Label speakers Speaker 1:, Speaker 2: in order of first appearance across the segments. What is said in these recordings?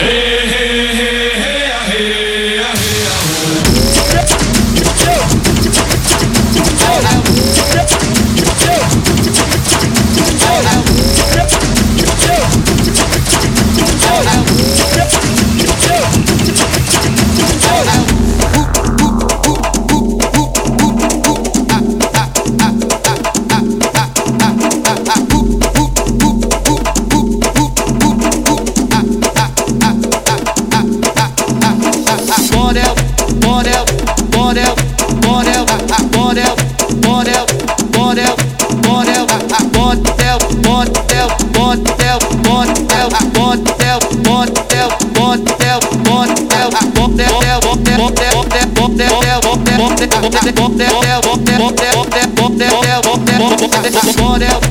Speaker 1: Hey. Bonel, bonel, bonel, bonel, bonel, bonel, bonel, bonel, bonel, bonel, bonel, bonel, bonel, bonel, bonel,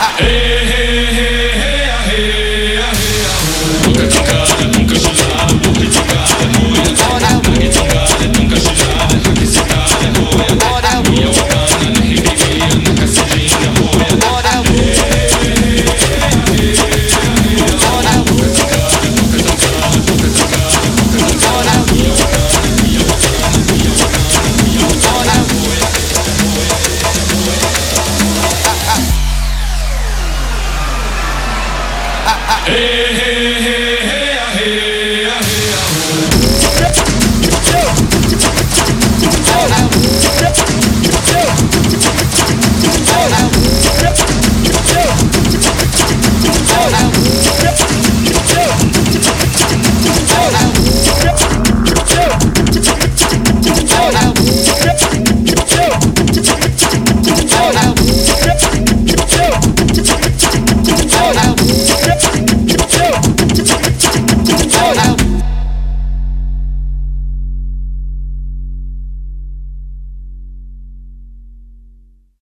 Speaker 2: hey, hey, hey. Hey, hey.